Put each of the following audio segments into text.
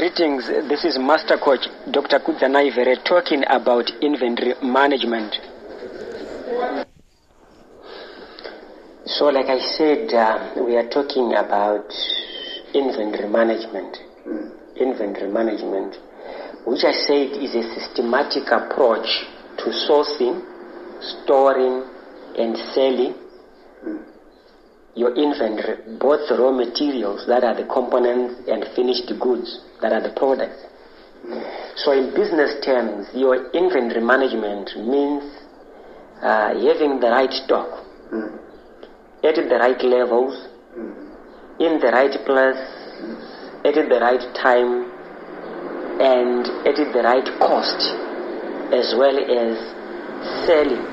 greetings. This is Master Coach Dr. Kudzanaivere talking about inventory management. So, like I said, uh, we are talking about inventory management. Inventory management, which I said is a systematic approach to sourcing, storing, and selling your inventory, both raw materials that are the components and finished goods that are the products. So, in business terms, your inventory management means uh, having the right stock at the right levels, in the right place, at the right time, and at the right cost, as well as selling.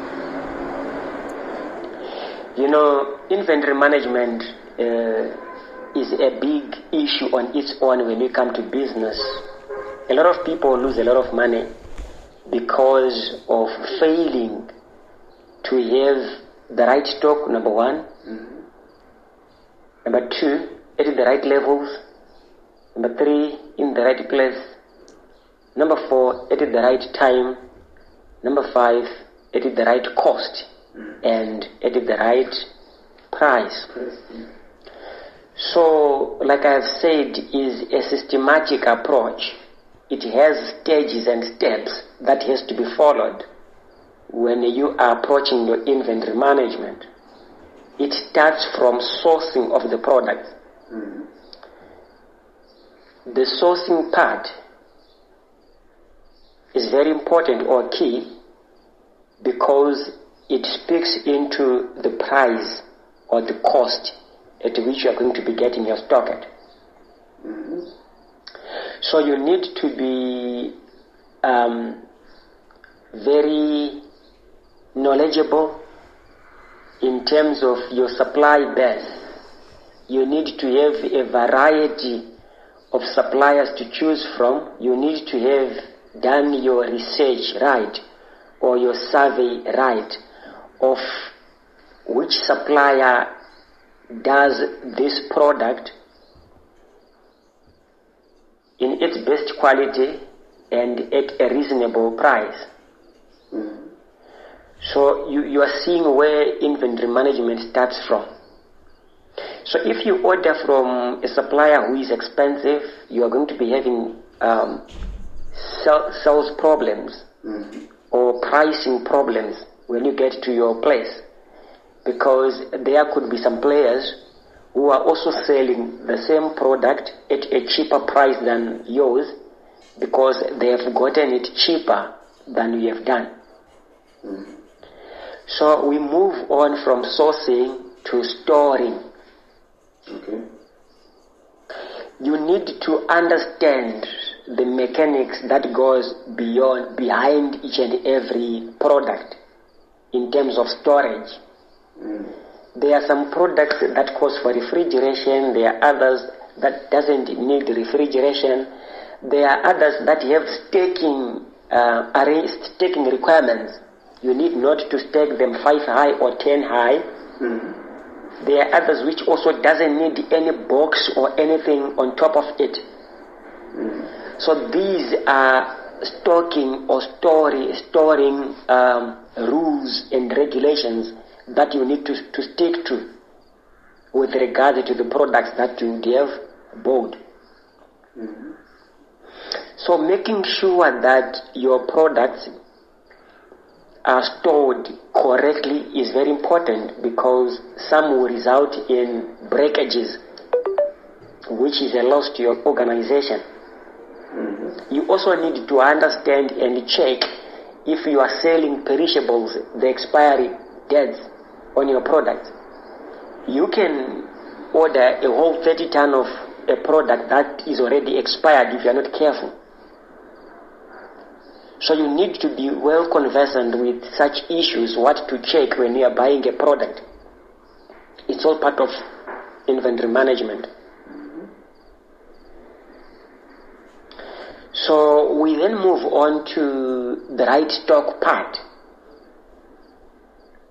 You know, inventory management uh, is a big issue on its own when you come to business. A lot of people lose a lot of money because of failing to have the right stock, number one. Number two, at the right levels. Number three, in the right place. Number four, at the right time. Number five, at the right cost. Mm. And at the right price. So, like I have said, is a systematic approach. It has stages and steps that has to be followed when you are approaching your inventory management. It starts from sourcing of the product. Mm-hmm. The sourcing part is very important or key because it speaks into the price or the cost at which you are going to be getting your stock at. So you need to be um, very knowledgeable in terms of your supply base. You need to have a variety of suppliers to choose from. You need to have done your research right or your survey right of which supplier does this product in its best quality and at a reasonable price. So you, you are seeing where inventory management starts from. So if you order from a supplier who is expensive, you are going to be having um, sales problems or pricing problems when you get to your place because there could be some players who are also selling the same product at a cheaper price than yours because they have gotten it cheaper than you have done. Mm. So we move on from sourcing to storing. Okay. You need to understand the mechanics that goes beyond behind each and every product in terms of storage. There are some products that calls for refrigeration. There are others that doesn't need refrigeration. There are others that have staking uh, staking requirements. You need not to stake them five high or ten high. There are others which also doesn't need any box or anything on top of it. So these are stocking or story, storing um, rules and regulations that you need to, to stick to with regard to the products that you have bought. Mm-hmm. So making sure that your products are stored correctly is very important because some will result in breakages, which is a loss to your organization. Mm-hmm. You also need to understand and check if you are selling perishables, the expiry dates on your product. You can order a whole 30 ton of a product that is already expired if you are not careful. So you need to be well conversant with such issues, what to check when you are buying a product. It's all part of inventory management. So we then move on to the right stock part.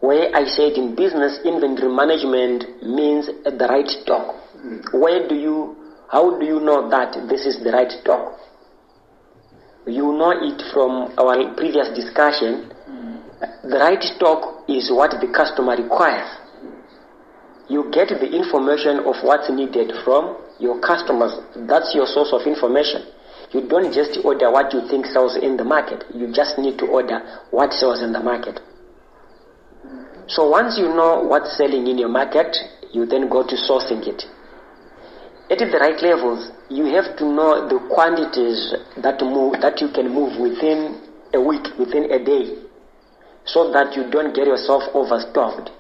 Where I said in business, inventory management means the right stock. Where do you How do you know that this is the right stock? You know it from our previous discussion. The right stock is what the customer requires. You get the information of what's needed from your customers. That's your source of information. You don't just order what you think sells in the market. You just need to order what sells in the market. So once you know what's selling in your market, you then go to sourcing it. At the right levels, you have to know the quantities that move that you can move within a week, within a day, so that you don't get yourself overstocked.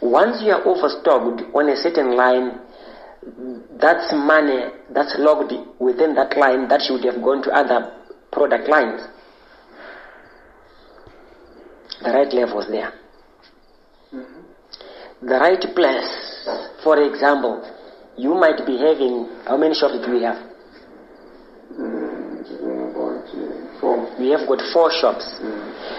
Once you are overstocked on a certain line, that's money that's logged within that line that should have gone to other product lines. The right levels there. The right place. For example, you might be having how many shops do we have? We have got four shops.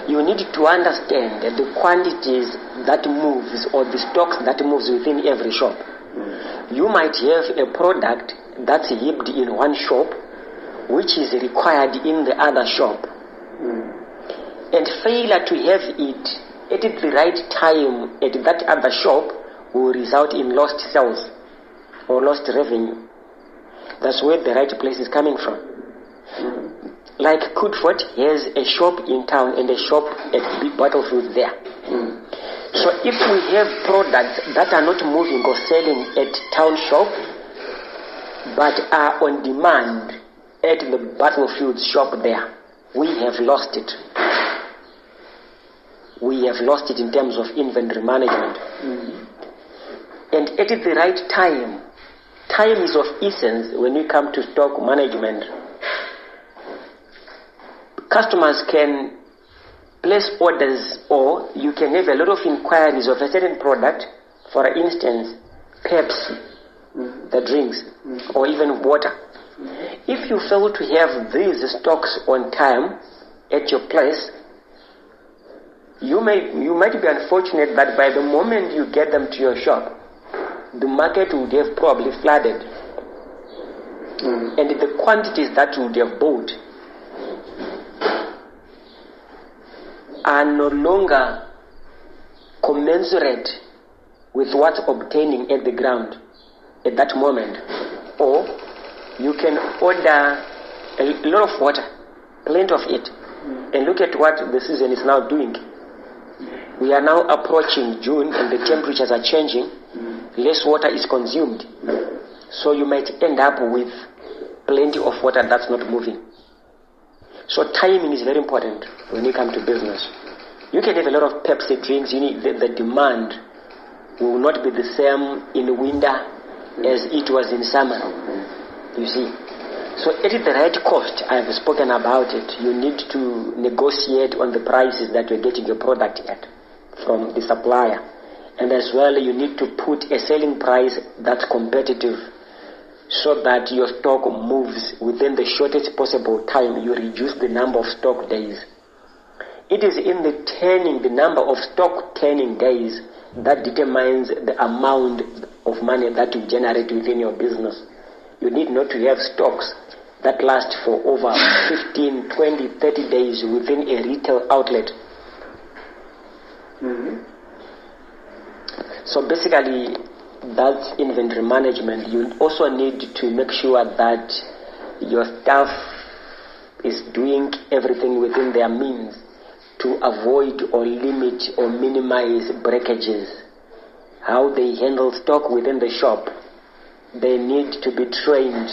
You need to understand the quantities that moves or the stocks that moves within every shop. You might have a product that's heaped in one shop, which is required in the other shop. And failure to have it at the right time at that other shop will result in lost sales or lost revenue. That's where the right place is coming from. Like Coodford has a shop in town and a shop at Big Battlefield there. So if we have products that are not moving or selling at town shop, but are on demand at the battlefield shop there, we have lost it. We have lost it in terms of inventory management. And at the right time, time is of essence when we come to stock management. Customers can place orders or you can have a lot of inquiries of a certain product, for instance, Pepsi, the drinks, or even water. If you fail to have these stocks on time at your place, you may you might be unfortunate that by the moment you get them to your shop, the market would have probably flooded. Mm. And the quantities that you would have bought are no longer commensurate with what's obtaining at the ground at that moment. Or you can order a lot of water, plenty of it, mm. and look at what the season is now doing. We are now approaching June and the temperatures are changing, less water is consumed. So you might end up with plenty of water that's not moving. So timing is very important when you come to business. You can have a lot of Pepsi drinks, you need the, the demand will not be the same in winter as it was in summer. You see. So at the right cost, I have spoken about it. You need to negotiate on the prices that you're getting your product at from the supplier. And as well, you need to put a selling price that's competitive so that your stock moves within the shortest possible time. You reduce the number of stock days. It is in the turning, the number of stock turning days that determines the amount of money that you generate within your business. You need not to have stocks that last for over 15, 20, 30 days within a retail outlet. So basically, that's inventory management. You also need to make sure that your staff is doing everything within their means to avoid or limit or minimize breakages. How they handle stock within the shop. They need to be trained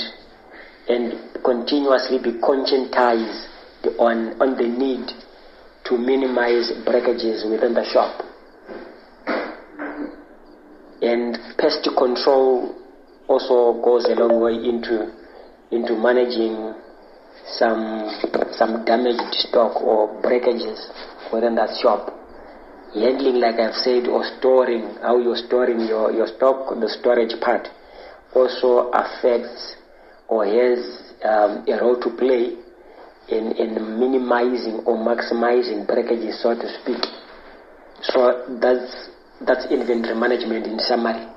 and continuously be conscientized on, on the need to minimize breakages within the shop. And pest control also goes a long way into into managing some some damaged stock or breakages within that shop. Handling, like I've said, or storing, how you're storing your, your stock, the storage part, also affects or has um, a role to play in, in minimizing or maximizing breakages, so to speak. So that's that's inventory management in summary.